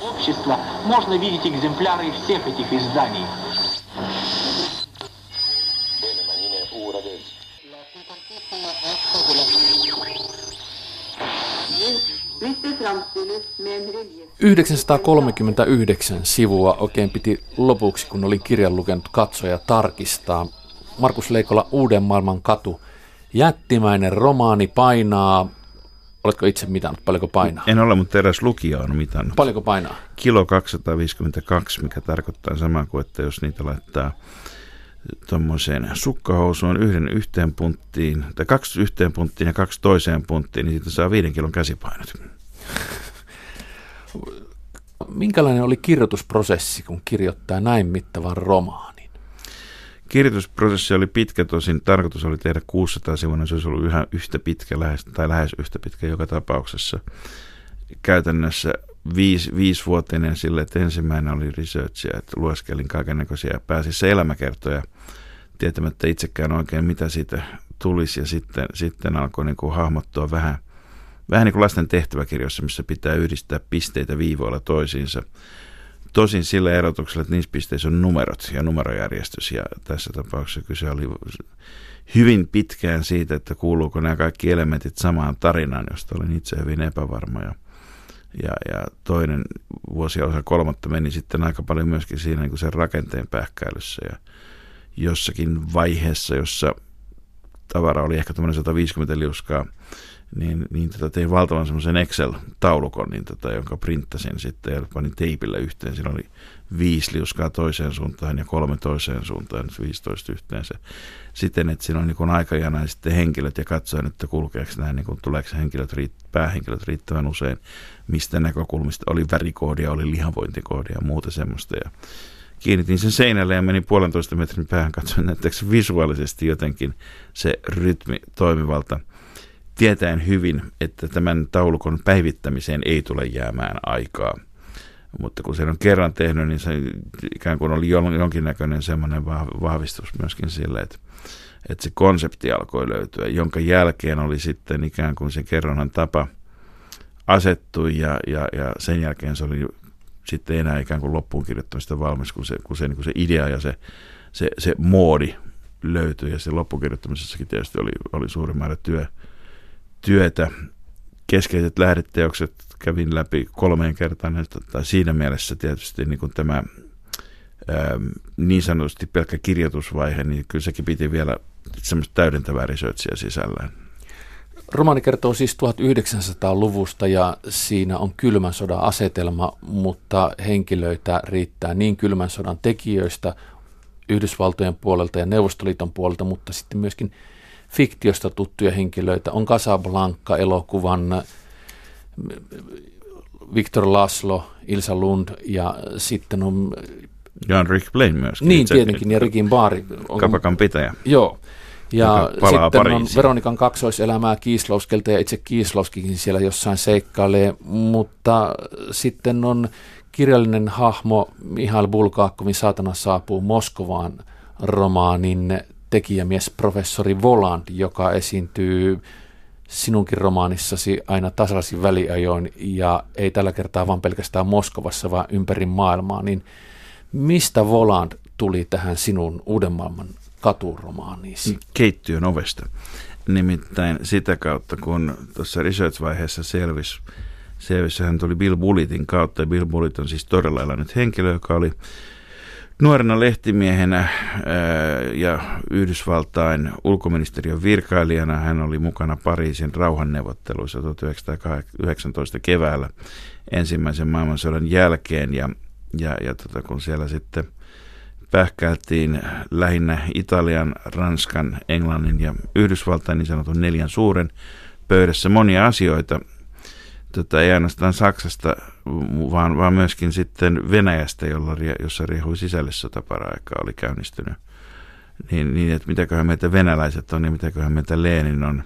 общества можно видеть экземпляры всех этих изданий. ...939 sivua oikein piti lopuksi, kun olin kirjan lukenut katsoja tarkistaa. Markus Leikola Uuden maailman katu. Jättimäinen romaani painaa Oletko itse mitannut, paljonko painaa? En ole, mutta eräs lukija on mitannut. Paljonko painaa? Kilo 252, mikä tarkoittaa samaa kuin, että jos niitä laittaa tuommoiseen sukkahousuun yhden yhteen punttiin, tai kaksi yhteen punttiin ja kaksi toiseen punttiin, niin siitä saa viiden kilon käsipainot. Minkälainen oli kirjoitusprosessi, kun kirjoittaa näin mittavan romaan? Kirjoitusprosessi oli pitkä, tosin tarkoitus oli tehdä 600 sivua, se olisi ollut yhä yhtä pitkä lähes, tai lähes yhtä pitkä joka tapauksessa. Käytännössä viisi, viisivuotinen sille, että ensimmäinen oli researchia, että lueskelin kaikenlaisia pääsissä elämäkertoja tietämättä itsekään oikein mitä siitä tulisi ja sitten, sitten alkoi niin kuin hahmottua vähän, vähän niin kuin lasten tehtäväkirjoissa, missä pitää yhdistää pisteitä viivoilla toisiinsa Tosin sillä erotuksella, että niissä pisteissä on numerot ja numerojärjestys. Ja tässä tapauksessa kyse oli hyvin pitkään siitä, että kuuluuko nämä kaikki elementit samaan tarinaan, josta olin itse hyvin epävarma. Ja, ja, ja toinen vuosi osa kolmatta meni sitten aika paljon myöskin siinä niin kuin sen rakenteen pähkäilyssä. Ja jossakin vaiheessa, jossa tavara oli ehkä 150 liuskaa, niin, niin tota tein valtavan semmoisen Excel-taulukon, niin tota, jonka printtasin sitten ja panin teipillä yhteen. Siinä oli viisi liuskaa toiseen suuntaan ja kolme toiseen suuntaan, 15 yhteensä. Siten, että siinä on niin aikajana sitten henkilöt ja katsoin, että kulkeeko nämä, niin kuin, tuleeko henkilöt, päähenkilöt riittävän usein, mistä näkökulmista oli värikoodia, oli lihavointikoodia ja muuta semmoista. Ja kiinnitin sen seinälle ja menin puolentoista metrin päähän, katsoin näyttääkö visuaalisesti jotenkin se rytmi toimivalta – tietäen hyvin, että tämän taulukon päivittämiseen ei tule jäämään aikaa. Mutta kun sen on kerran tehnyt, niin se ikään kuin oli jonkinnäköinen semmoinen vahvistus myöskin sille, että, että se konsepti alkoi löytyä, jonka jälkeen oli sitten ikään kuin se kerronnan tapa asettui ja, ja, ja sen jälkeen se oli sitten enää ikään kuin loppuun kirjoittamista valmis, kun se, kun se, niin kuin se idea ja se, se, se moodi löytyi ja se loppukirjoittamisessakin tietysti oli, oli suuri määrä työ, työtä. Keskeiset lähdeteokset kävin läpi kolmeen kertaan, tai siinä mielessä tietysti niin kuin tämä ää, niin sanotusti pelkkä kirjoitusvaihe, niin kyllä sekin piti vielä semmoista täydentävää researchia sisällään. Romaani kertoo siis 1900-luvusta ja siinä on kylmän sodan asetelma, mutta henkilöitä riittää niin kylmän sodan tekijöistä Yhdysvaltojen puolelta ja Neuvostoliiton puolelta, mutta sitten myöskin fiktiosta tuttuja henkilöitä. On Casablanca-elokuvan Victor Laslo, Ilsa Lund ja sitten on... Ja on Rick Blaine myöskin. Niin, tietenkin, ja Rickin baari. On, kapakan pitäjä. Joo. Ja sitten Pariisiin. on Veronikan kaksoiselämää Kiislauskelta ja itse Kiislauskikin siellä jossain seikkailee, mutta sitten on kirjallinen hahmo Mihail Bulgakovin Saatana saapuu Moskovaan romaanin tekijämies professori Voland, joka esiintyy sinunkin romaanissasi aina tasaisin väliajoin ja ei tällä kertaa vain pelkästään Moskovassa, vaan ympäri maailmaa, niin mistä Voland tuli tähän sinun uuden maailman katuromaaniisi? Keittiön ovesta. Nimittäin sitä kautta, kun tuossa research-vaiheessa selvisi, selvisi, hän tuli Bill Bullitin kautta, Bill Bullitt on siis todella elänyt henkilö, joka oli Nuorena lehtimiehenä ää, ja Yhdysvaltain ulkoministeriön virkailijana hän oli mukana Pariisin rauhanneuvotteluissa 1919 keväällä ensimmäisen maailmansodan jälkeen. Ja, ja, ja tota, kun siellä sitten pähkäiltiin lähinnä Italian, Ranskan, Englannin ja Yhdysvaltain niin sanotun neljän suuren pöydässä monia asioita, tota, ei ainoastaan Saksasta, vaan, vaan myöskin sitten Venäjästä, jolla, jossa riehui sisällissota paraikaa oli käynnistynyt. Niin, niin, että mitäköhän meitä venäläiset on ja mitäköhän meitä Lenin on,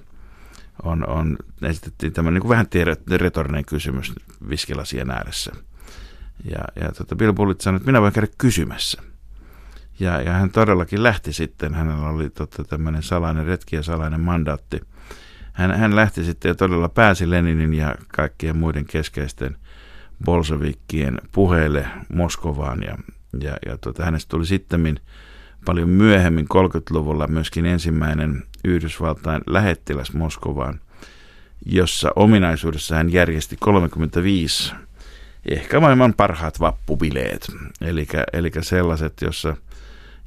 on, on esitettiin tämä niin vähän retorinen kysymys viskilasien ääressä. Ja, ja tota Bill Bullitt sanoi, että minä voin käydä kysymässä. Ja, ja hän todellakin lähti sitten, hänellä oli tota, tämmöinen salainen retki ja salainen mandaatti – hän, hän lähti sitten ja todella pääsi Leninin ja kaikkien muiden keskeisten bolshevikkien puheille Moskovaan ja, ja, ja tuota, hänestä tuli sitten paljon myöhemmin 30-luvulla myöskin ensimmäinen Yhdysvaltain lähettiläs Moskovaan, jossa ominaisuudessa hän järjesti 35 ehkä maailman parhaat vappubileet, eli, eli sellaiset, jossa,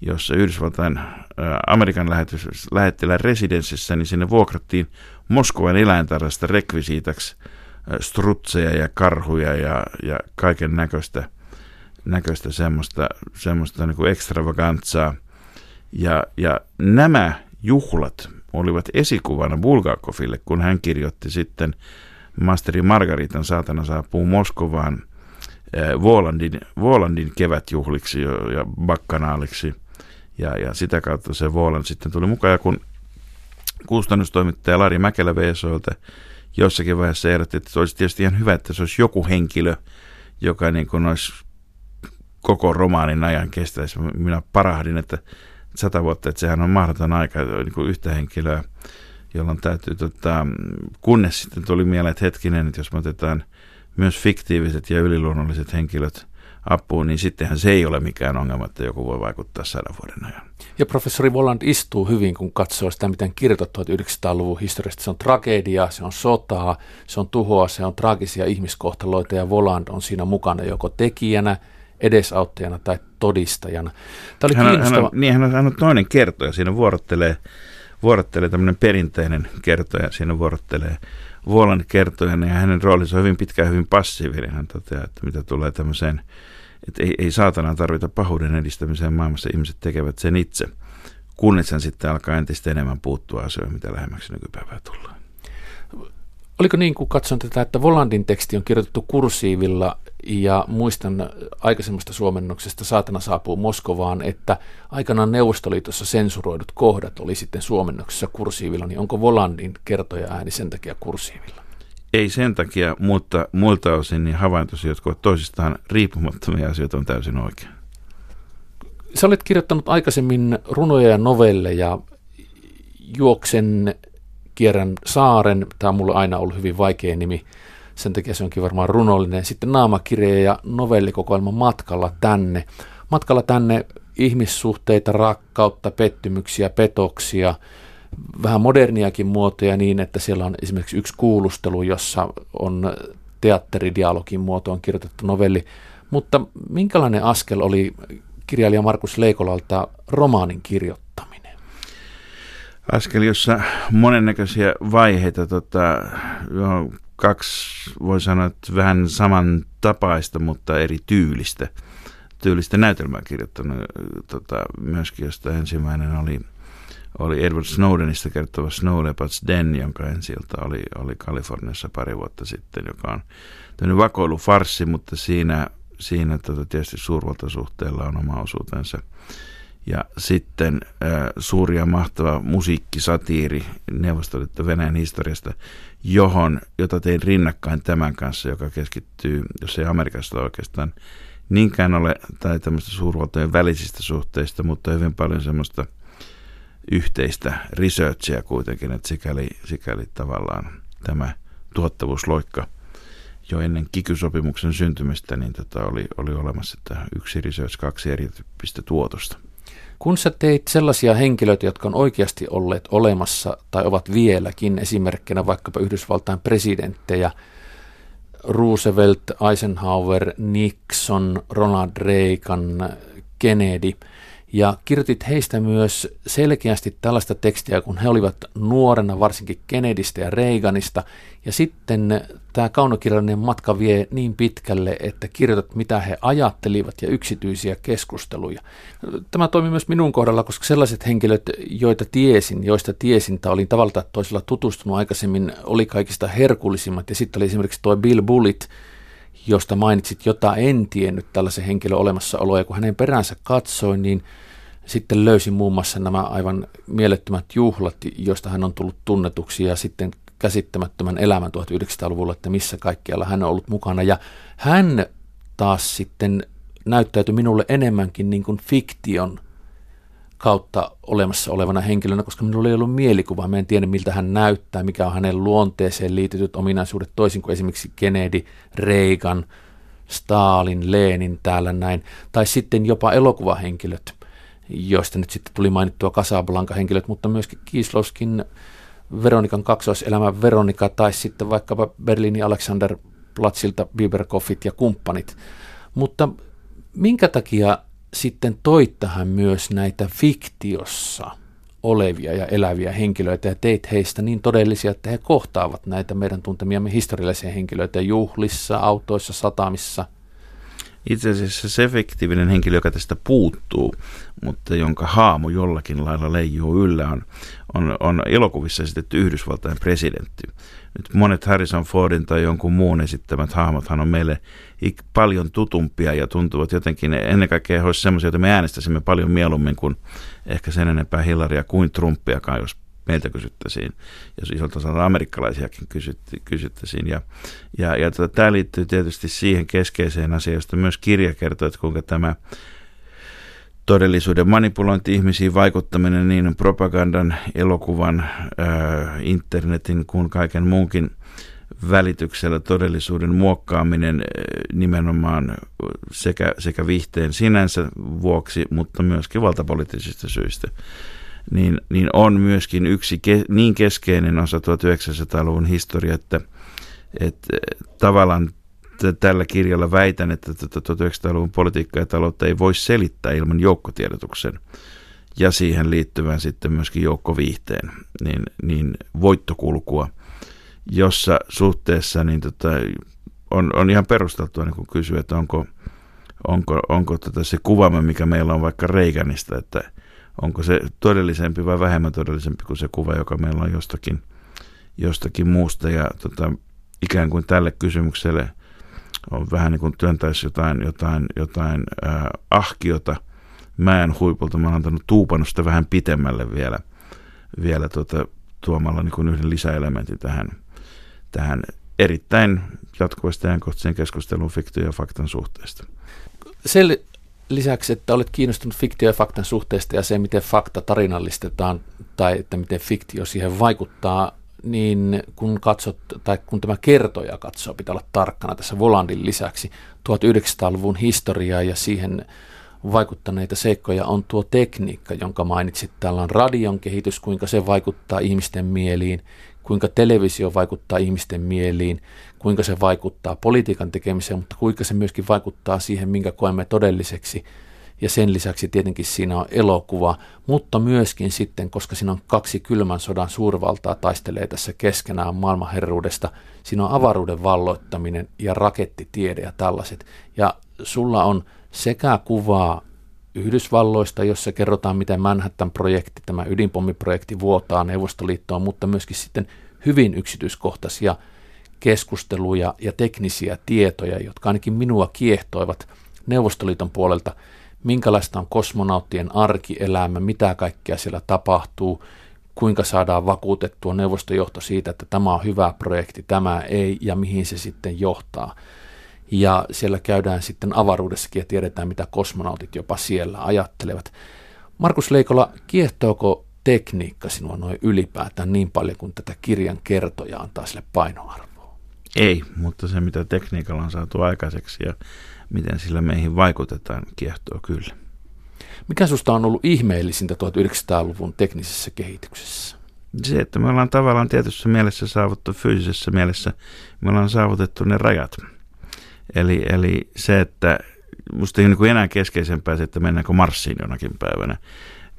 jossa Yhdysvaltain Amerikan lähetys, lähettilän residenssissä, niin sinne vuokrattiin Moskovan eläintarhasta rekvisiitaksi strutseja ja karhuja ja, ja kaiken näköistä, näköistä semmoista, semmoista niin kuin ekstravagantsaa. Ja, ja nämä juhlat olivat esikuvana Bulgakoville, kun hän kirjoitti sitten Masteri Margaritan saatana saapuu Moskovaan Vuolandin, Vuolandin kevätjuhliksi ja bakkanaaliksi. Ja, ja sitä kautta se Vuoland sitten tuli mukaan. Ja kun kustannustoimittaja Lari Mäkelä VSOilta jossakin vaiheessa ehdotti, että olisi tietysti ihan hyvä, että se olisi joku henkilö, joka niin kuin olisi koko romaanin ajan kestäisi. Minä parahdin, että sata vuotta, että sehän on mahdoton aika niin kuin yhtä henkilöä, jolloin täytyy, tota, kunnes sitten tuli mieleen, että hetkinen, että jos me otetaan myös fiktiiviset ja yliluonnolliset henkilöt apuun, niin sittenhän se ei ole mikään ongelma, että joku voi vaikuttaa sadan vuoden ajan. Ja professori Voland istuu hyvin, kun katsoo sitä, miten kirjoitat 1900-luvun historiasta. Se on tragedia, se on sotaa, se on tuhoa, se on traagisia ihmiskohtaloita ja Voland on siinä mukana joko tekijänä, edesauttajana tai todistajana. Tämä oli hän, on, hän, on, niin, hän, on, hän on toinen kertoja, siinä vuorottelee, vuorottelee tämmöinen perinteinen kertoja, siinä vuorottelee Vuolan kertojana ja hänen roolinsa on hyvin pitkään hyvin passiivinen. Hän toteaa, että mitä tulee tämmöiseen että ei, ei saatana tarvita pahuuden edistämiseen maailmassa, ihmiset tekevät sen itse, kunnes hän sitten alkaa entistä enemmän puuttua asioihin, mitä lähemmäksi nykypäivää tullaan. Oliko niin, kun katson tätä, että Volandin teksti on kirjoitettu kursiivilla ja muistan aikaisemmasta suomennoksesta Saatana saapuu Moskovaan, että aikanaan Neuvostoliitossa sensuroidut kohdat oli sitten suomennoksessa kursiivilla, niin onko Volandin kertoja ääni sen takia kursiivilla? Ei sen takia, mutta muilta osin niin havaintosi, jotka ovat toisistaan riippumattomia asioita, on täysin oikein. Sä olet kirjoittanut aikaisemmin runoja ja novelleja Juoksen kierrän saaren. Tämä on mulle aina ollut hyvin vaikea nimi. Sen takia se onkin varmaan runollinen. Sitten naamakirja ja novellikokoelma Matkalla tänne. Matkalla tänne ihmissuhteita, rakkautta, pettymyksiä, petoksia – vähän moderniakin muotoja niin, että siellä on esimerkiksi yksi kuulustelu, jossa on teatteridialogin muotoon kirjoitettu novelli. Mutta minkälainen askel oli kirjailija Markus Leikolalta romaanin kirjoittaminen? Askel, jossa monennäköisiä vaiheita, tota, jo kaksi voi sanoa, että vähän samantapaista, mutta eri tyylistä, tyylistä näytelmää kirjoittanut tota, myöskin, josta ensimmäinen oli – oli Edward Snowdenista kertova Snow Leopards Den, jonka ensi oli, oli Kaliforniassa pari vuotta sitten, joka on tämmöinen vakoilufarssi, mutta siinä, siinä tota, tietysti suurvaltasuhteella on oma osuutensa. Ja sitten äh, suuri ja mahtava musiikkisatiiri Neuvostoliitto Venäjän historiasta, johon, jota tein rinnakkain tämän kanssa, joka keskittyy, jos ei Amerikasta oikeastaan niinkään ole, tai tämmöistä suurvaltojen välisistä suhteista, mutta hyvin paljon semmoista – yhteistä researchia kuitenkin, että sikäli, sikäli tavallaan tämä tuottavuusloikka jo ennen kikysopimuksen syntymistä niin tota oli, oli olemassa että yksi research, kaksi erityyppistä tuotosta. Kun sä teit sellaisia henkilöitä, jotka on oikeasti olleet olemassa tai ovat vieläkin, esimerkkinä vaikkapa Yhdysvaltain presidenttejä, Roosevelt, Eisenhower, Nixon, Ronald Reagan, Kennedy – ja kirjoitit heistä myös selkeästi tällaista tekstiä, kun he olivat nuorena, varsinkin Kennedystä ja Reaganista. Ja sitten tämä kaunokirjallinen matka vie niin pitkälle, että kirjoitat, mitä he ajattelivat ja yksityisiä keskusteluja. Tämä toimi myös minun kohdalla, koska sellaiset henkilöt, joita tiesin, joista tiesin tai olin tavalla tai toisella tutustunut aikaisemmin, oli kaikista herkullisimmat. Ja sitten oli esimerkiksi tuo Bill Bullitt, josta mainitsit, jota en tiennyt tällaisen henkilön olemassaoloa. Ja kun hänen peränsä katsoin, niin sitten löysin muun muassa nämä aivan mielettömät juhlat, joista hän on tullut tunnetuksi ja sitten käsittämättömän elämän 1900-luvulla, että missä kaikkialla hän on ollut mukana. Ja hän taas sitten näyttäytyi minulle enemmänkin niin kuin fiktion kautta olemassa olevana henkilönä, koska minulla ei ollut mielikuvaa. Mä en tiedä, miltä hän näyttää, mikä on hänen luonteeseen liitetyt ominaisuudet, toisin kuin esimerkiksi Kennedy, Reagan, Stalin, Lenin täällä näin, tai sitten jopa elokuvahenkilöt, joista nyt sitten tuli mainittua Casablanca-henkilöt, mutta myöskin Kislowskin Veronikan kaksoiselämä Veronika, tai sitten vaikkapa Berliinin Alexander Platsilta Biberkoffit ja kumppanit. Mutta minkä takia sitten toit tähän myös näitä fiktiossa olevia ja eläviä henkilöitä ja teit heistä niin todellisia, että he kohtaavat näitä meidän tuntemiamme historiallisia henkilöitä juhlissa, autoissa, satamissa – itse asiassa se fiktiivinen henkilö, joka tästä puuttuu, mutta jonka haamu jollakin lailla leijuu yllä, on, on, on elokuvissa esitetty Yhdysvaltain presidentti. Nyt monet Harrison Fordin tai jonkun muun esittämät hahmothan on meille paljon tutumpia ja tuntuvat jotenkin, ennen kaikkea he olisivat sellaisia, että me äänestäisimme paljon mieluummin kuin ehkä sen enempää Hillaria kuin Trumpiakaan, jos meiltä kysyttäisiin, ja isolta osalta amerikkalaisiakin kysyttäisiin. Ja, ja, ja tota, tämä liittyy tietysti siihen keskeiseen asiaan, josta myös kirja kertoo, että kuinka tämä todellisuuden manipulointi ihmisiin, vaikuttaminen niin propagandan, elokuvan, ää, internetin kuin kaiken muunkin välityksellä todellisuuden muokkaaminen nimenomaan sekä, sekä viihteen sinänsä vuoksi, mutta myöskin valtapoliittisista syistä niin, niin on myöskin yksi ke, niin keskeinen osa 1900-luvun historia, että, että tavallaan t- tällä kirjalla väitän, että 1900-luvun politiikkaa ja taloutta ei voi selittää ilman joukkotiedotuksen ja siihen liittyvän sitten myöskin joukkoviihteen, niin, niin voittokulkua, jossa suhteessa niin tota, on, on ihan perusteltua niin kysyä, että onko, onko, onko tota se kuvamme, mikä meillä on vaikka Reikanista, että – onko se todellisempi vai vähemmän todellisempi kuin se kuva, joka meillä on jostakin, jostakin muusta. Ja tota, ikään kuin tälle kysymykselle on vähän niin kuin työntäisi jotain, jotain, jotain äh, ahkiota mäen huipulta. Mä oon antanut tuupannut sitä vähän pitemmälle vielä, vielä tota, tuomalla niin kuin yhden lisäelementin tähän, tähän erittäin jatkuvasti ajankohtaiseen keskusteluun fiktio ja faktan suhteesta. Sel- lisäksi, että olet kiinnostunut fiktio- ja faktan suhteesta ja se, miten fakta tarinallistetaan tai että miten fiktio siihen vaikuttaa, niin kun katsot, tai kun tämä kertoja katsoo, pitää olla tarkkana tässä Volandin lisäksi 1900-luvun historiaa ja siihen vaikuttaneita seikkoja on tuo tekniikka, jonka mainitsit. Täällä on radion kehitys, kuinka se vaikuttaa ihmisten mieliin, kuinka televisio vaikuttaa ihmisten mieliin, kuinka se vaikuttaa politiikan tekemiseen, mutta kuinka se myöskin vaikuttaa siihen, minkä koemme todelliseksi. Ja sen lisäksi tietenkin siinä on elokuva, mutta myöskin sitten, koska siinä on kaksi kylmän sodan suurvaltaa taistelee tässä keskenään maailmanherruudesta, siinä on avaruuden valloittaminen ja rakettitiede ja tällaiset. Ja sulla on sekä kuvaa Yhdysvalloista, jossa kerrotaan, miten Manhattan-projekti, tämä ydinpommiprojekti vuotaa Neuvostoliittoon, mutta myöskin sitten hyvin yksityiskohtaisia keskusteluja ja teknisiä tietoja, jotka ainakin minua kiehtoivat Neuvostoliiton puolelta, minkälaista on kosmonauttien arkielämä, mitä kaikkea siellä tapahtuu, kuinka saadaan vakuutettua neuvostojohto siitä, että tämä on hyvä projekti, tämä ei ja mihin se sitten johtaa. Ja siellä käydään sitten avaruudessakin ja tiedetään, mitä kosmonautit jopa siellä ajattelevat. Markus Leikola, kiehtooko tekniikka sinua noin ylipäätään niin paljon kuin tätä kirjan kertoja antaa sille painoarvoa? Ei, mutta se mitä tekniikalla on saatu aikaiseksi ja miten sillä meihin vaikutetaan, kiehtoo kyllä. Mikä susta on ollut ihmeellisintä 1900-luvun teknisessä kehityksessä? Se, että me ollaan tavallaan tietyssä mielessä saavuttu fyysisessä mielessä, me ollaan saavutettu ne rajat. Eli, eli se, että musta ei niin enää keskeisempää se, että mennäänkö Marsiin jonakin päivänä.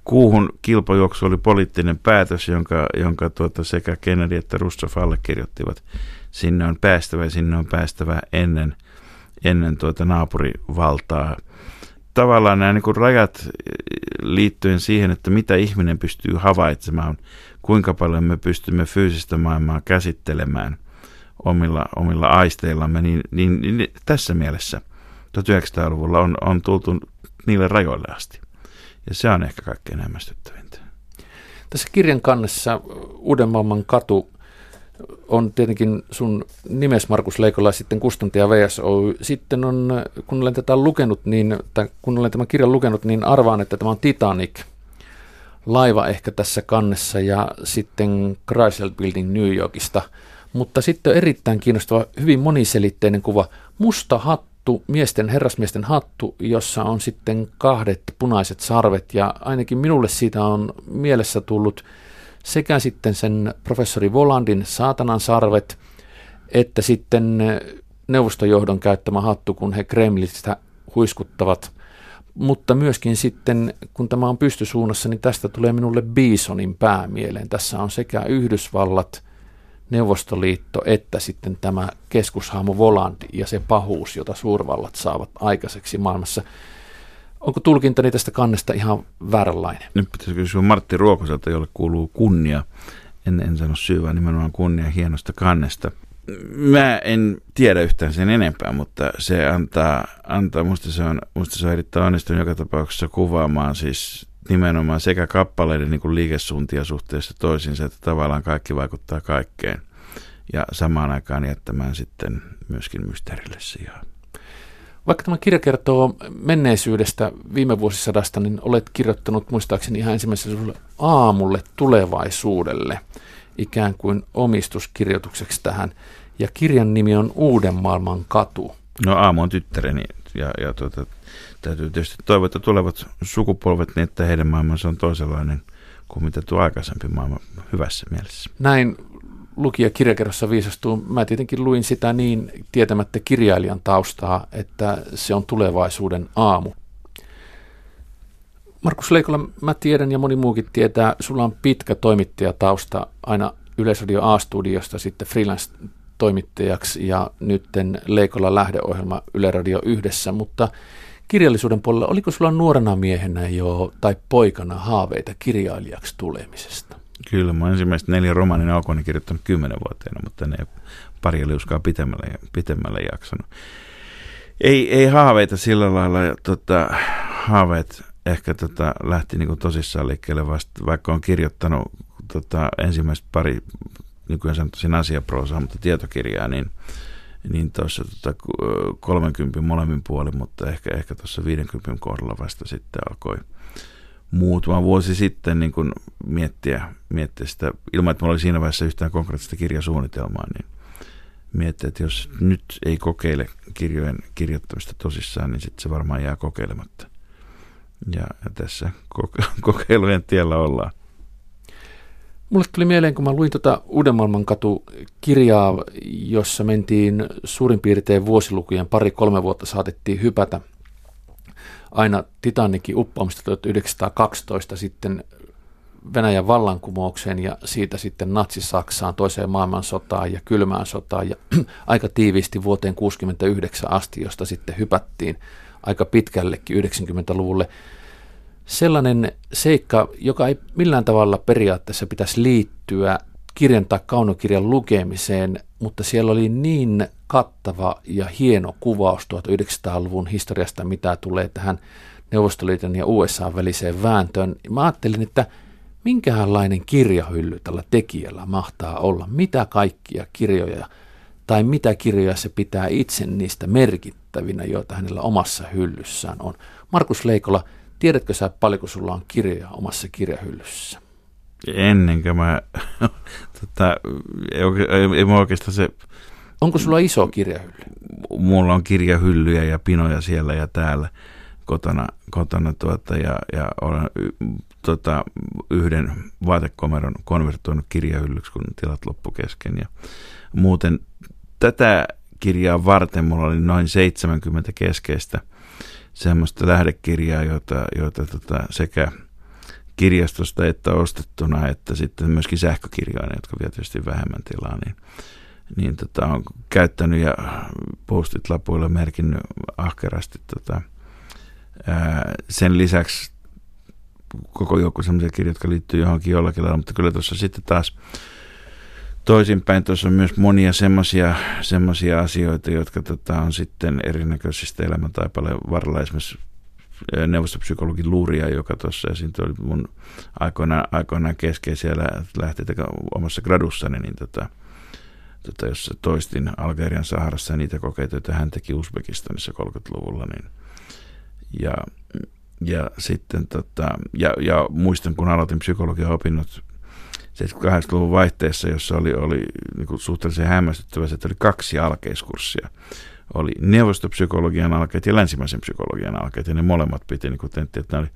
Kuuhun kilpajuoksu oli poliittinen päätös, jonka, jonka tuota sekä Kennedy että Rousseff allekirjoittivat. Sinne on päästävä ja sinne on päästävä ennen, ennen tuota naapurivaltaa. Tavallaan nämä niin rajat liittyen siihen, että mitä ihminen pystyy havaitsemaan, kuinka paljon me pystymme fyysistä maailmaa käsittelemään omilla, omilla aisteillamme, niin, niin, niin tässä mielessä 1900-luvulla on, on tultu niille rajoille asti. Ja se on ehkä kaikkein hämmästyttävintä. Tässä kirjan kannessa Uuden maailman katu on tietenkin sun nimes Markus Leikola, sitten Kustantaja VSO. Sitten on, kun olen tätä lukenut, niin, tai kun olen tämän kirjan lukenut, niin arvaan, että tämä on Titanic laiva ehkä tässä kannessa ja sitten Chrysler Building New Yorkista. Mutta sitten on erittäin kiinnostava, hyvin moniselitteinen kuva, musta hattu hattu, miesten, herrasmiesten hattu, jossa on sitten kahdet punaiset sarvet ja ainakin minulle siitä on mielessä tullut sekä sitten sen professori Volandin saatanan sarvet, että sitten neuvostojohdon käyttämä hattu, kun he Kremlistä huiskuttavat. Mutta myöskin sitten, kun tämä on pystysuunnassa, niin tästä tulee minulle Bisonin päämieleen. Tässä on sekä Yhdysvallat, Neuvostoliitto, että sitten tämä keskushaamu Voland ja se pahuus, jota suurvallat saavat aikaiseksi maailmassa. Onko tulkintani tästä kannesta ihan vääränlainen? Nyt pitäisi kysyä Martti Ruokoselta, jolle kuuluu kunnia. En, en sano syyä nimenomaan kunnia hienosta kannesta. Mä en tiedä yhtään sen enempää, mutta se antaa, antaa musta, se on, musta se on erittäin onnistunut joka tapauksessa kuvaamaan siis nimenomaan sekä kappaleiden niin kuin liikesuuntia suhteessa toisiinsa, että tavallaan kaikki vaikuttaa kaikkeen. Ja samaan aikaan jättämään sitten myöskin mysteerille sijaa. Vaikka tämä kirja kertoo menneisyydestä viime vuosisadasta, niin olet kirjoittanut muistaakseni ihan ensimmäisessä aamulle tulevaisuudelle ikään kuin omistuskirjoitukseksi tähän. Ja kirjan nimi on Uuden maailman katu. No aamu on tyttäreni ja, ja tuota, täytyy tietysti toivoa, että tulevat sukupolvet, niin että heidän maailmansa on toisenlainen kuin mitä tuo aikaisempi maailma hyvässä mielessä. Näin lukija kirjakerrossa viisastuu. Mä tietenkin luin sitä niin tietämättä kirjailijan taustaa, että se on tulevaisuuden aamu. Markus Leikola, mä tiedän ja moni muukin tietää, sulla on pitkä toimittajatausta aina Yleisradio A-studiosta sitten freelance-toimittajaksi ja nytten Leikola lähdeohjelma Yle Radio yhdessä, mutta kirjallisuuden puolella, oliko sulla nuorena miehenä jo tai poikana haaveita kirjailijaksi tulemisesta? Kyllä, mä ensimmäistä neljä romaanin alkuun kirjoittanut kymmenen vuoteena, mutta ne pari liuskaa pitemmälle, pitemmälle jaksanut. Ei, ei haaveita sillä lailla, tota, haaveet ehkä tota, lähti niinku tosissaan liikkeelle vasta, vaikka on kirjoittanut tota, ensimmäistä pari, nykyään sanotusin asiaproosaa, mutta tietokirjaa, niin, niin tuossa tota, 30 molemmin puolin, mutta ehkä, ehkä tuossa 50 kohdalla vasta sitten alkoi muutama vuosi sitten niin kun miettiä, miettiä sitä, ilman että oli siinä vaiheessa yhtään konkreettista kirjasuunnitelmaa, niin miettiä, että jos nyt ei kokeile kirjojen kirjoittamista tosissaan, niin sitten se varmaan jää kokeilematta. Ja, ja tässä kokeilujen tiellä ollaan. Mulle tuli mieleen, kun mä luin tuota Uuden maailman kirjaa, jossa mentiin suurin piirtein vuosilukujen pari-kolme vuotta saatettiin hypätä aina Titanikin uppaamista 1912 sitten Venäjän vallankumoukseen ja siitä sitten Natsi-Saksaan, toiseen maailmansotaan ja kylmään sotaan ja aika tiiviisti vuoteen 1969 asti, josta sitten hypättiin aika pitkällekin 90-luvulle sellainen seikka, joka ei millään tavalla periaatteessa pitäisi liittyä kirjan tai kaunokirjan lukemiseen, mutta siellä oli niin kattava ja hieno kuvaus 1900-luvun historiasta, mitä tulee tähän Neuvostoliiton ja USA väliseen vääntöön. Mä ajattelin, että minkälainen kirjahylly tällä tekijällä mahtaa olla, mitä kaikkia kirjoja tai mitä kirjoja se pitää itse niistä merkittävinä, joita hänellä omassa hyllyssään on. Markus Leikola, Tiedätkö sä paljonko sulla on kirjoja omassa kirjahyllyssä? Ennenkö mä, tota, ei, ei, ei oikeastaan se... Onko sulla iso kirjahylly? Mulla on kirjahyllyjä ja pinoja siellä ja täällä kotona, kotona tuota, ja, ja olen tota, yhden vaatekomeron konvertoinut kirjahyllyksi, kun tilat loppu kesken. Ja muuten tätä kirjaa varten mulla oli noin 70 keskeistä – semmoista lähdekirjaa, jota, jota tota, sekä kirjastosta että ostettuna, että sitten myöskin sähkökirjoina, jotka vie tietysti vähemmän tilaa, niin, niin tota, on käyttänyt ja postit lapuilla merkinnyt ahkerasti tota, ää, sen lisäksi koko joukko sellaisia kirjoja, jotka liittyy johonkin jollakin lailla, mutta kyllä tuossa sitten taas toisinpäin tuossa on myös monia semmoisia asioita, jotka tota, on sitten erinäköisistä elämäntaipaleen varrella. Esimerkiksi neuvostopsykologin luuria, joka tuossa esiintyi, oli mun aikoinaan, aikoinaan keskeisiä lähteitä omassa gradussani, niin tota, tota, jos toistin Algerian Saharassa ja niitä kokeita, joita hän teki Uzbekistanissa 30-luvulla, niin ja, ja sitten tota, ja, ja muistan, kun aloitin psykologian opinnot 70-80-luvun vaihteessa, jossa oli, oli niin kuin suhteellisen hämmästyttävä, että oli kaksi alkeiskurssia. oli neuvostopsykologian alkeet ja länsimaisen psykologian alkeet, ja ne molemmat piti niin tentti, että ne oli,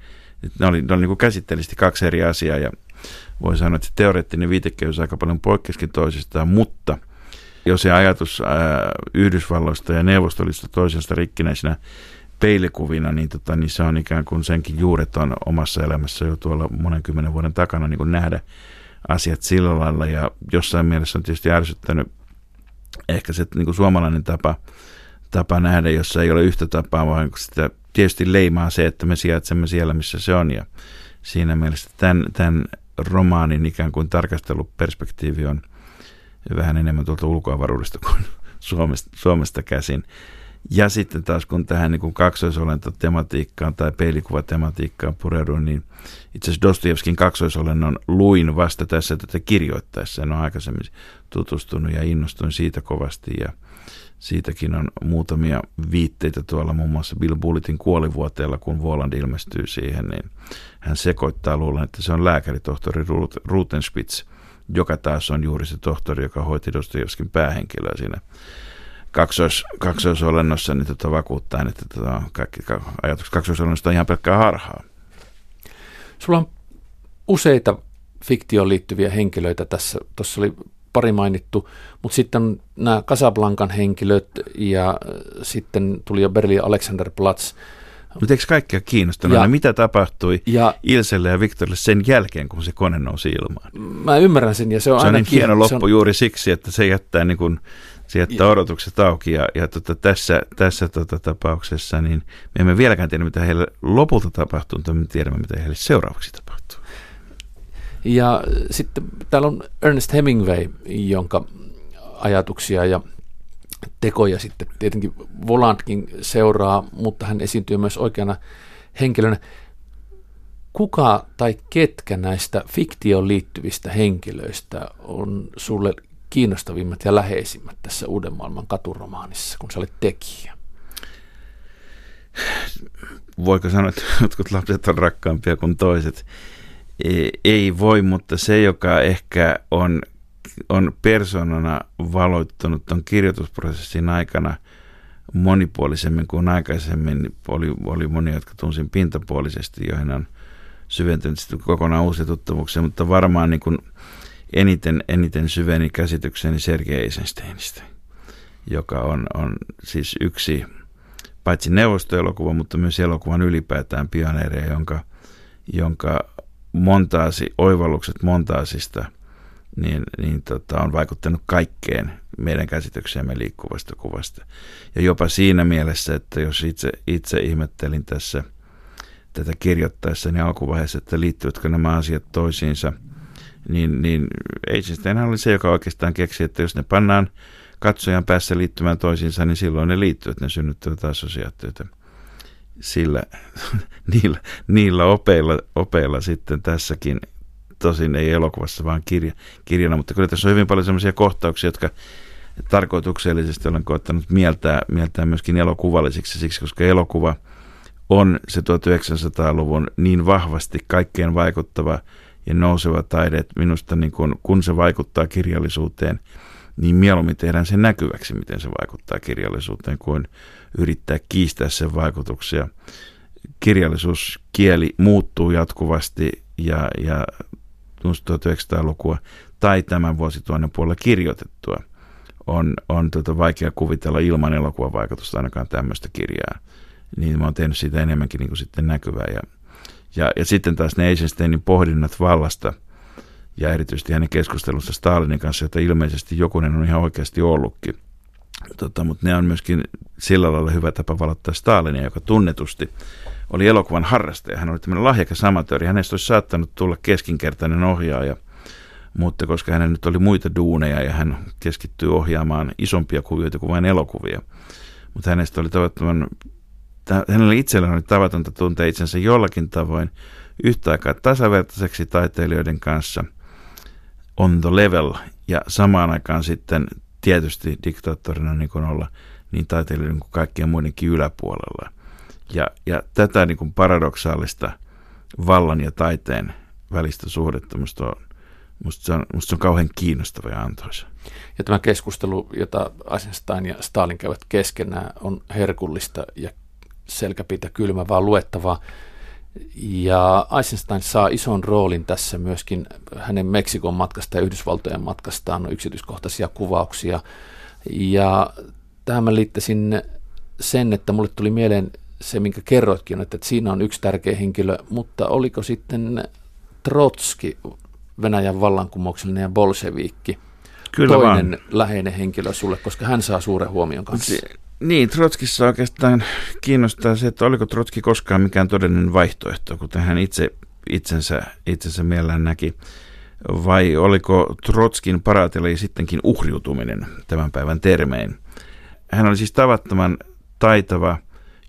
ne oli, ne oli niin käsitteellisesti kaksi eri asiaa, ja voi sanoa, että teoreettinen viitekehys aika paljon poikkeskin toisistaan, mutta jos se ajatus ää, Yhdysvalloista ja Neuvostoliitosta toisesta rikkinäisenä peilikuvina, niin, tota, niin se on ikään kuin senkin juuret on omassa elämässä jo tuolla monen kymmenen vuoden takana niin kuin nähdä asiat sillä lailla, ja jossain mielessä on tietysti ärsyttänyt ehkä se niin kuin suomalainen tapa, tapa nähdä, jossa ei ole yhtä tapaa, vaan sitä tietysti leimaa se, että me sijaitsemme siellä, missä se on. Ja siinä mielessä tämän, tämän romaanin ikään kuin tarkasteluperspektiivi on vähän enemmän tuolta ulkoavaruudesta kuin Suomesta, Suomesta käsin. Ja sitten taas kun tähän niin kaksoisolento-tematiikkaan tai peilikuvatematiikkaan pureudun, niin itse asiassa Dostojevskin kaksoisolennon luin vasta tässä tätä kirjoittaessa. En ole aikaisemmin tutustunut ja innostuin siitä kovasti ja siitäkin on muutamia viitteitä tuolla muun muassa Bill Bulletin kuolivuoteella, kun Voland ilmestyy siihen, niin hän sekoittaa luulen, että se on lääkäritohtori Rutenspitz, joka taas on juuri se tohtori, joka hoiti Dostojevskin päähenkilöä siinä kaksois, kaksoisolennossa, niin tota vakuuttaa, että tota, kaikki ajatukset kaksoisolennosta on ihan pelkkää harhaa. Sulla on useita fiktioon liittyviä henkilöitä tässä. Tuossa oli pari mainittu, mutta sitten nämä Casablancan henkilöt ja äh, sitten tuli jo Berlin Alexanderplatz. Mutta eikö kaikkia kiinnostanut, ja, mitä tapahtui ja, Ilselle ja Viktorille sen jälkeen, kun se kone nousi ilmaan? Mä ymmärrän sen ja se on Se on niin hieno loppu on... juuri siksi, että se jättää niin kuin se jättää odotukset auki ja, ja tota, tässä, tässä tota, tapauksessa niin me emme vieläkään tiedä, mitä heille lopulta tapahtuu, mutta me tiedämme, mitä heille seuraavaksi tapahtuu. Ja sitten täällä on Ernest Hemingway, jonka ajatuksia ja tekoja sitten tietenkin Volantkin seuraa, mutta hän esiintyy myös oikeana henkilönä. Kuka tai ketkä näistä fiktioon liittyvistä henkilöistä on sulle kiinnostavimmat ja läheisimmät tässä Uuden maailman katuromaanissa, kun sä olet tekijä? Voiko sanoa, että jotkut lapset on rakkaampia kuin toiset? Ei voi, mutta se, joka ehkä on, on persoonana valoittanut tuon kirjoitusprosessin aikana monipuolisemmin kuin aikaisemmin, oli, oli monia, jotka tunsin pintapuolisesti, joihin on syventynyt kokonaan uusia tuttavuuksia, mutta varmaan niin kuin eniten, eniten syveni käsitykseni Sergei Eisensteinistä, joka on, on siis yksi paitsi neuvostoelokuva, mutta myös elokuvan ylipäätään pioneereja, jonka, jonka montaasi, oivallukset montaasista niin, niin tota, on vaikuttanut kaikkeen meidän käsitykseemme liikkuvasta kuvasta. Ja jopa siinä mielessä, että jos itse, itse ihmettelin tässä tätä kirjoittaessa niin alkuvaiheessa, että liittyvätkö nämä asiat toisiinsa, niin, niin Eisenstein oli se, joka oikeastaan keksi, että jos ne pannaan katsojan päässä liittymään toisiinsa, niin silloin ne liittyvät, ne synnyttävät assosiaatioita sillä, niillä, niillä opeilla, opeilla sitten tässäkin, tosin ei elokuvassa, vaan kirja, kirjana, mutta kyllä tässä on hyvin paljon sellaisia kohtauksia, jotka tarkoituksellisesti olen koettanut mieltää, mieltää myöskin elokuvallisiksi siksi, koska elokuva on se 1900-luvun niin vahvasti kaikkein vaikuttava ja nouseva taide, että minusta niin kun, kun se vaikuttaa kirjallisuuteen, niin mieluummin tehdään se näkyväksi, miten se vaikuttaa kirjallisuuteen, kuin yrittää kiistää sen vaikutuksia. Kirjallisuuskieli muuttuu jatkuvasti ja, ja 1900-lukua tai tämän vuosituhannen puolella kirjoitettua on, on tota vaikea kuvitella ilman elokuvan vaikutusta ainakaan tämmöistä kirjaa. Niin mä oon tehnyt siitä enemmänkin niin kuin sitten näkyvää. Ja, ja, ja sitten taas ne Eisensteinin pohdinnat vallasta ja erityisesti hänen keskustelussa Stalinin kanssa, jota ilmeisesti jokunen on ihan oikeasti ollutkin – Tota, mutta ne on myöskin sillä lailla hyvä tapa valottaa Stalinia, joka tunnetusti oli elokuvan harrastaja. Hän oli tämmöinen lahjakas amatööri. Hänestä olisi saattanut tulla keskinkertainen ohjaaja, mutta koska hän nyt oli muita duuneja ja hän keskittyy ohjaamaan isompia kuvioita kuin vain elokuvia. Mutta hänestä oli tavattoman, hänellä itsellään oli tavatonta tuntea itsensä jollakin tavoin yhtä aikaa tasavertaiseksi taiteilijoiden kanssa on the level ja samaan aikaan sitten tietysti diktaattorina niin kuin olla niin taiteilijoiden kuin kaikkien muidenkin yläpuolella. Ja, ja tätä niin kuin paradoksaalista vallan ja taiteen välistä suhdetta musta on, Musta se, on, musta se on kauhean kiinnostava ja antoisa. Ja tämä keskustelu, jota Eisenstein ja Stalin käyvät keskenään, on herkullista ja selkäpitä kylmävää luettavaa. Ja Eisenstein saa ison roolin tässä myöskin hänen Meksikon matkasta ja Yhdysvaltojen matkastaan on yksityiskohtaisia kuvauksia. Ja tähän mä liittäisin sen, että mulle tuli mieleen se, minkä kerroitkin, että siinä on yksi tärkeä henkilö, mutta oliko sitten Trotski, Venäjän vallankumouksellinen ja bolshevikki, Kyllä toinen vaan. läheinen henkilö sulle, koska hän saa suuren huomion kanssa? Niin, Trotskissa oikeastaan kiinnostaa se, että oliko Trotski koskaan mikään todellinen vaihtoehto, kuten hän itse itsensä, itsensä mielellään näki, vai oliko Trotskin paraateli sittenkin uhriutuminen tämän päivän termein. Hän oli siis tavattoman taitava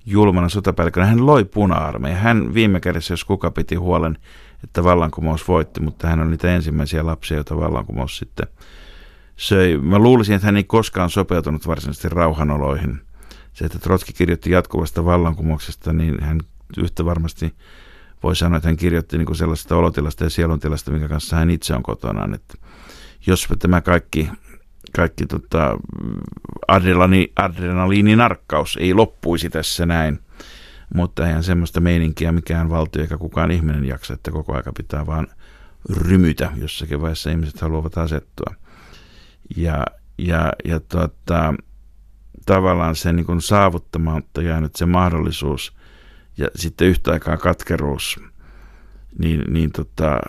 julmana sotapäällikkönä. Hän loi puna-armeija. Hän viime kädessä, jos kuka piti huolen, että vallankumous voitti, mutta hän oli niitä ensimmäisiä lapsia, joita vallankumous sitten – söi. Mä luulisin, että hän ei koskaan sopeutunut varsinaisesti rauhanoloihin. Se, että Trotski kirjoitti jatkuvasta vallankumouksesta, niin hän yhtä varmasti voi sanoa, että hän kirjoitti niin kuin sellaista olotilasta ja sieluntilasta, minkä kanssa hän itse on kotonaan. Että jos tämä kaikki, kaikki tota, adrenaliini, adrenaliininarkkaus ei loppuisi tässä näin, mutta eihän semmoista meininkiä mikään valtio eikä kukaan ihminen jaksa, että koko aika pitää vaan rymytä. Jossakin vaiheessa ihmiset haluavat asettua ja, ja, ja tota, tavallaan se niin saavuttamatta jäänyt se mahdollisuus ja sitten yhtä aikaa katkeruus, niin, niin, tota,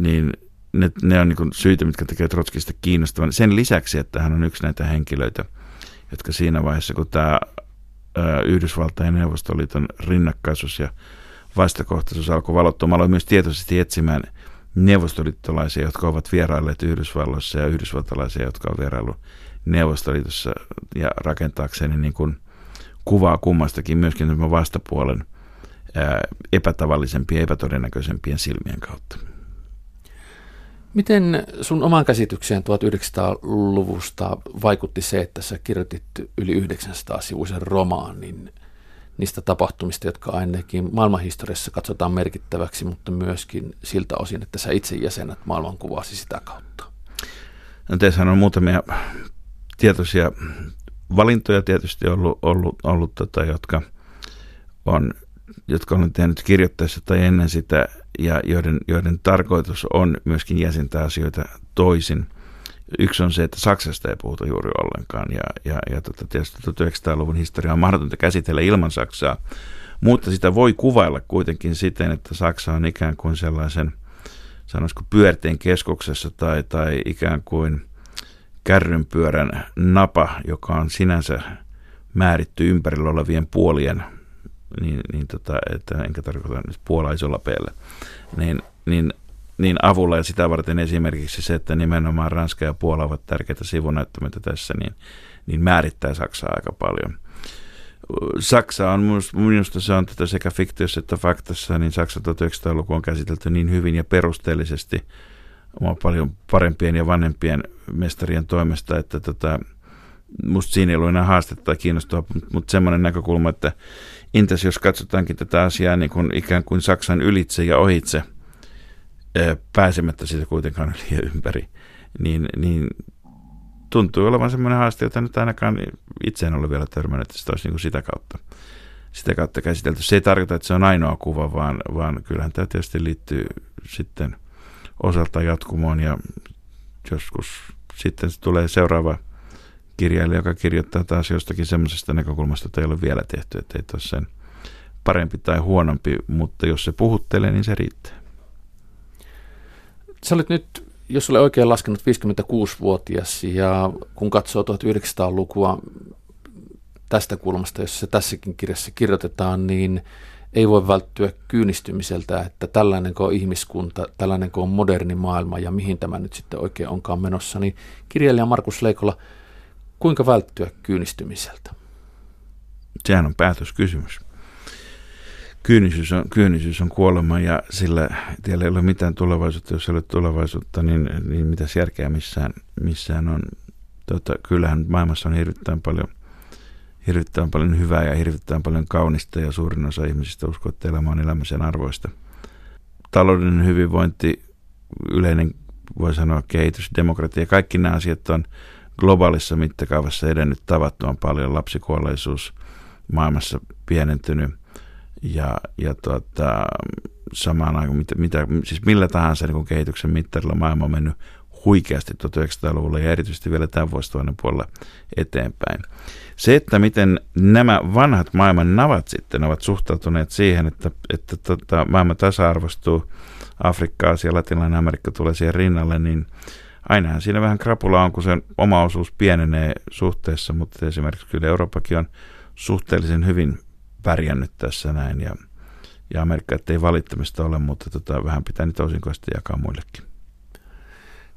niin ne, ne on niin syitä, mitkä tekee Trotskista kiinnostavan. Sen lisäksi, että hän on yksi näitä henkilöitä, jotka siinä vaiheessa, kun tämä Yhdysvaltain ja Neuvostoliiton rinnakkaisuus ja vastakohtaisuus alkoi valottua, aloin myös tietoisesti etsimään – neuvostoliittolaisia, jotka ovat vierailleet Yhdysvalloissa ja yhdysvaltalaisia, jotka ovat vierailleet Neuvostoliitossa ja rakentaakseni niin kuin kuvaa kummastakin myöskin vastapuolen epätavallisempien, epätodennäköisempien silmien kautta. Miten sun oman käsitykseen 1900-luvusta vaikutti se, että sä kirjoitit yli 900 sivuisen romaanin niistä tapahtumista, jotka ainakin maailmanhistoriassa katsotaan merkittäväksi, mutta myöskin siltä osin, että sä itse jäsenät maailmankuvasi sitä kautta? No teissähän on muutamia tietoisia valintoja tietysti ollut, ollut, ollut tota, jotka, on, jotka olen tehnyt kirjoittaessa tai ennen sitä, ja joiden, joiden tarkoitus on myöskin jäsentää asioita toisin – Yksi on se, että Saksasta ei puhuta juuri ollenkaan ja, ja, ja tota, tietysti 1900-luvun historia on mahdotonta käsitellä ilman Saksaa, mutta sitä voi kuvailla kuitenkin siten, että Saksa on ikään kuin sellaisen, sanoisiko pyörteen keskuksessa tai, tai ikään kuin kärrynpyörän napa, joka on sinänsä määritty ympärillä olevien puolien, niin, niin tota, että enkä tarkoita nyt Puola isolla niin, niin niin avulla ja sitä varten esimerkiksi se, että nimenomaan Ranska ja Puola ovat tärkeitä sivunäyttämöitä tässä, niin, niin määrittää Saksaa aika paljon. Saksa on, minusta se on tätä sekä fiktiossa että faktassa, niin Saksa 1900-luku on käsitelty niin hyvin ja perusteellisesti oma paljon parempien ja vanhempien mestarien toimesta, että tota, musta siinä ei ollut enää haastetta tai kiinnostua, mutta semmoinen näkökulma, että entäs jos katsotaankin tätä asiaa niin kuin ikään kuin Saksan ylitse ja ohitse – pääsemättä siitä kuitenkaan yli ja ympäri, niin, niin tuntuu olevan semmoinen haaste, jota nyt ainakaan itse en ole vielä törmännyt, että sitä olisi niin kuin sitä kautta sitä kautta käsitelty. Se ei tarkoita, että se on ainoa kuva, vaan, vaan kyllähän tämä tietysti liittyy sitten osalta jatkumoon ja joskus sitten tulee seuraava kirjailija, joka kirjoittaa taas jostakin semmoisesta näkökulmasta, jota ei ole vielä tehty, että ei ole sen parempi tai huonompi, mutta jos se puhuttelee, niin se riittää sä olet nyt, jos olen oikein laskenut, 56-vuotias ja kun katsoo 1900-lukua tästä kulmasta, jossa se tässäkin kirjassa kirjoitetaan, niin ei voi välttyä kyynistymiseltä, että tällainen on ihmiskunta, tällainen on moderni maailma ja mihin tämä nyt sitten oikein onkaan menossa, niin kirjailija Markus Leikola, kuinka välttyä kyynistymiseltä? Sehän on päätöskysymys kyynisyys on, kyynisyys on kuolema ja sillä tiellä ei ole mitään tulevaisuutta. Jos ei ole tulevaisuutta, niin, niin mitäs järkeä missään, missään on. Tota, kyllähän maailmassa on hirvittävän paljon, hirvittävän paljon hyvää ja hirvittävän paljon kaunista ja suurin osa ihmisistä uskoo, että elämä on elämisen arvoista. Taloudellinen hyvinvointi, yleinen voi sanoa kehitys, demokratia, kaikki nämä asiat on globaalissa mittakaavassa edennyt tavattoman paljon, lapsikuolleisuus maailmassa pienentynyt ja, ja tuota, samaan aikaan, mitä, mitä, siis millä tahansa niin kehityksen mittarilla maailma on mennyt huikeasti 1900-luvulla ja erityisesti vielä tämän vuosituhannen puolella eteenpäin. Se, että miten nämä vanhat maailman navat sitten ovat suhtautuneet siihen, että, että tota, maailma tasa-arvostuu, Afrikka, Aasia, Latinalainen Amerikka tulee siihen rinnalle, niin ainahan siinä vähän krapula on, kun sen oma osuus pienenee suhteessa, mutta esimerkiksi kyllä Eurooppakin on suhteellisen hyvin pärjännyt tässä näin ja, ja Amerikka ei valittamista ole, mutta tota, vähän pitää niitä osinkoista jakaa muillekin.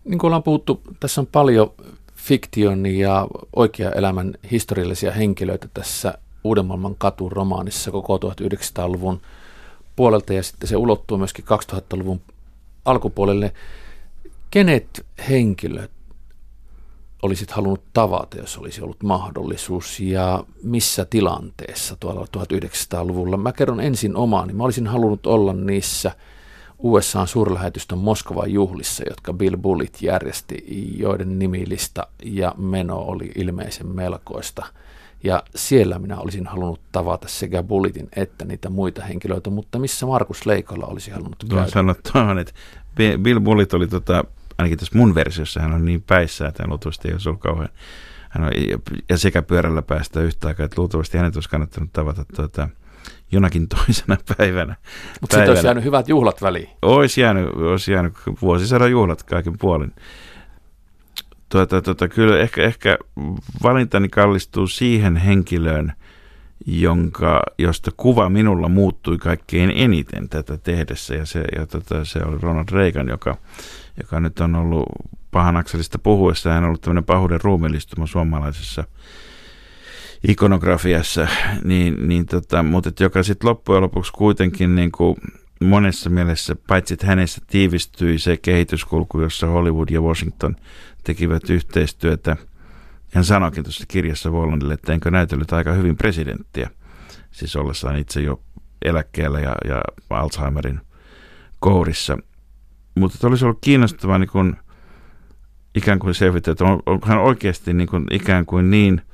Niin kuin ollaan puhuttu, tässä on paljon fiktion ja oikea elämän historiallisia henkilöitä tässä Uuden maailman romaanissa koko 1900-luvun puolelta ja sitten se ulottuu myöskin 2000-luvun alkupuolelle. Kenet henkilöt olisit halunnut tavata, jos olisi ollut mahdollisuus ja missä tilanteessa tuolla 1900-luvulla? Mä kerron ensin omaani. Mä olisin halunnut olla niissä – USAn suurlähetystön Moskovan juhlissa, jotka Bill Bullitt järjesti, joiden nimilista ja meno oli ilmeisen melkoista. Ja siellä minä olisin halunnut tavata sekä Bullittin että niitä muita henkilöitä, mutta missä Markus Leikola olisi halunnut käydä? Sanoa tuohon, että Bill Bullitt oli tota, ainakin tässä mun versiossa, hän on niin päissä, että luultavasti ei olisi ollut kauhean hän on, ja sekä pyörällä päästä yhtä aikaa, että luultavasti hänet olisi kannattanut tavata tuota, jonakin toisena päivänä. Mutta sitten olisi jäänyt hyvät juhlat väliin. Olisi jäänyt, olisi jäänyt vuosisadan juhlat kaiken puolin. Tuota, tuota, kyllä ehkä, ehkä valintani kallistuu siihen henkilöön, jonka, josta kuva minulla muuttui kaikkein eniten tätä tehdessä. Ja se, ja tota, se oli Ronald Reagan, joka, joka nyt on ollut pahan akselista puhuessa. Hän on ollut tämmöinen pahuuden ruumillistuma suomalaisessa ikonografiassa, niin, niin tota, mutta joka sitten loppujen lopuksi kuitenkin niin kuin monessa mielessä, paitsi että hänessä tiivistyi se kehityskulku, jossa Hollywood ja Washington tekivät yhteistyötä. Hän sanoikin tuossa kirjassa Wallandille, että enkö näytellyt aika hyvin presidenttiä, siis ollessaan itse jo eläkkeellä ja, ja Alzheimerin kourissa. Mutta olisi ollut kiinnostavaa niin kuin, ikään kuin selvittää, että on, onko hän oikeasti niin kuin, ikään kuin niin –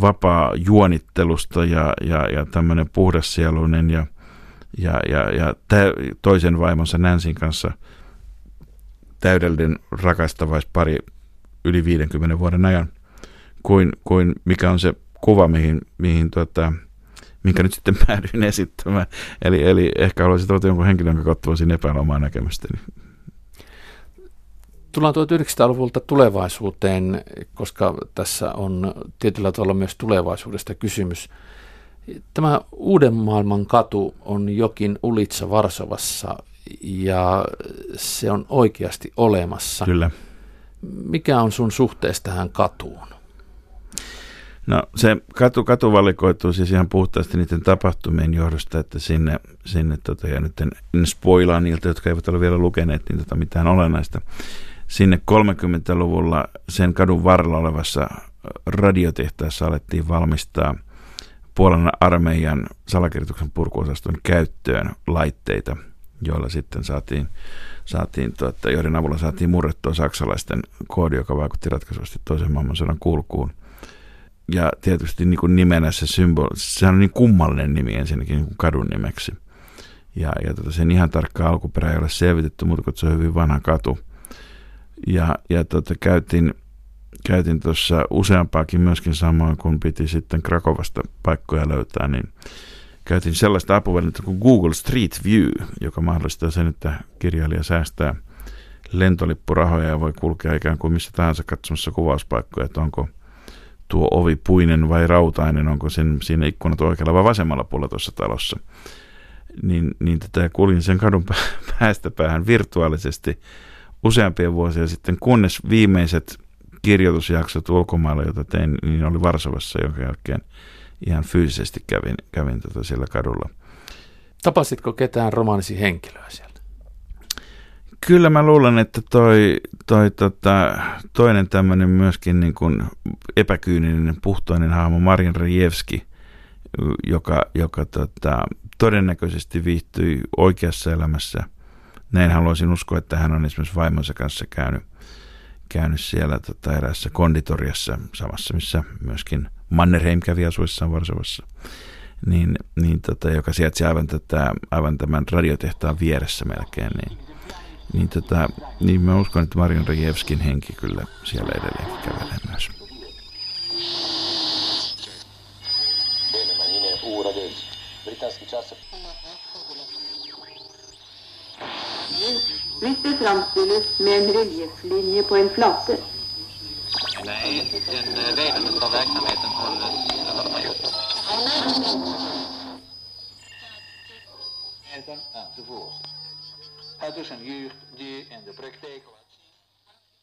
vapaa juonittelusta ja, ja, ja tämmöinen puhdassieluinen ja, ja, ja, ja tä, toisen vaimonsa Nänsin kanssa täydellinen rakastavais pari yli 50 vuoden ajan, kuin, kuin mikä on se kuva, mihin, mihin tota, minkä nyt sitten päädyin esittämään. Eli, eli ehkä haluaisin tuota jonkun henkilön, jonka kautta voisin epäillä omaa näkemystäni. Tullaan 1900-luvulta tulevaisuuteen, koska tässä on tietyllä tavalla myös tulevaisuudesta kysymys. Tämä uuden maailman katu on jokin Ulitsa Varsovassa ja se on oikeasti olemassa. Kyllä. Mikä on sun suhteessa tähän katuun? No se katu, katu valikoituu siis ihan puhtaasti niiden tapahtumien johdosta, että sinne, sinne tota, ja nyt en, en spoilaa niiltä, jotka eivät ole vielä lukeneet niin tota, mitään olennaista sinne 30-luvulla sen kadun varrella olevassa radiotehtaassa alettiin valmistaa Puolan armeijan salakirjoituksen purkuosaston käyttöön laitteita, joilla sitten saatiin, saatiin tuota, joiden avulla saatiin murrettua saksalaisten koodi, joka vaikutti ratkaisuvasti toisen maailmansodan kulkuun. Ja tietysti niin kuin nimenä se symboli, se on niin kummallinen nimi ensinnäkin niin kuin kadun nimeksi. Ja, ja tota, sen ihan tarkkaa alkuperä ei ole selvitetty, mutta se on hyvin vanha katu – ja, ja tota, käytin, käytin tuossa useampaakin myöskin samoin, kun piti sitten Krakovasta paikkoja löytää, niin käytin sellaista apuvälinettä kuin Google Street View, joka mahdollistaa sen, että kirjailija säästää lentolippurahoja ja voi kulkea ikään kuin missä tahansa katsomassa kuvauspaikkoja, että onko tuo ovi puinen vai rautainen, onko sen, siinä ikkunat oikealla vai vasemmalla puolella tuossa talossa. Niin, niin tätä kuljin sen kadun päästä päähän virtuaalisesti useampia vuosia sitten, kunnes viimeiset kirjoitusjaksot ulkomailla, joita tein, niin oli Varsovassa, jonka jälkeen ihan fyysisesti kävin, kävin tota siellä kadulla. Tapasitko ketään romaanisi henkilöä sieltä? Kyllä mä luulen, että toi, toi tota, toinen tämmöinen myöskin niin kuin epäkyyninen, puhtoinen hahmo Marian Rejevski, joka, joka tota, todennäköisesti viihtyi oikeassa elämässä. Näin haluaisin uskoa, että hän on esimerkiksi vaimonsa kanssa käynyt, käynyt siellä tota, eräässä konditoriassa, samassa missä myöskin Mannerheim kävi asuessaan Varsovassa, niin, niin tota, joka sijaitsi aivan, tätä, aivan tämän radiotehtaan vieressä melkein, niin, niin, tota, niin mä uskon, että Marion Rajevskin henki kyllä siellä edelleen kävelee myös. Visst framställs med en relieflinje på en flate? Nej, den delen av verksamheten hålls, eller vad man Het is een uur die in de praktijk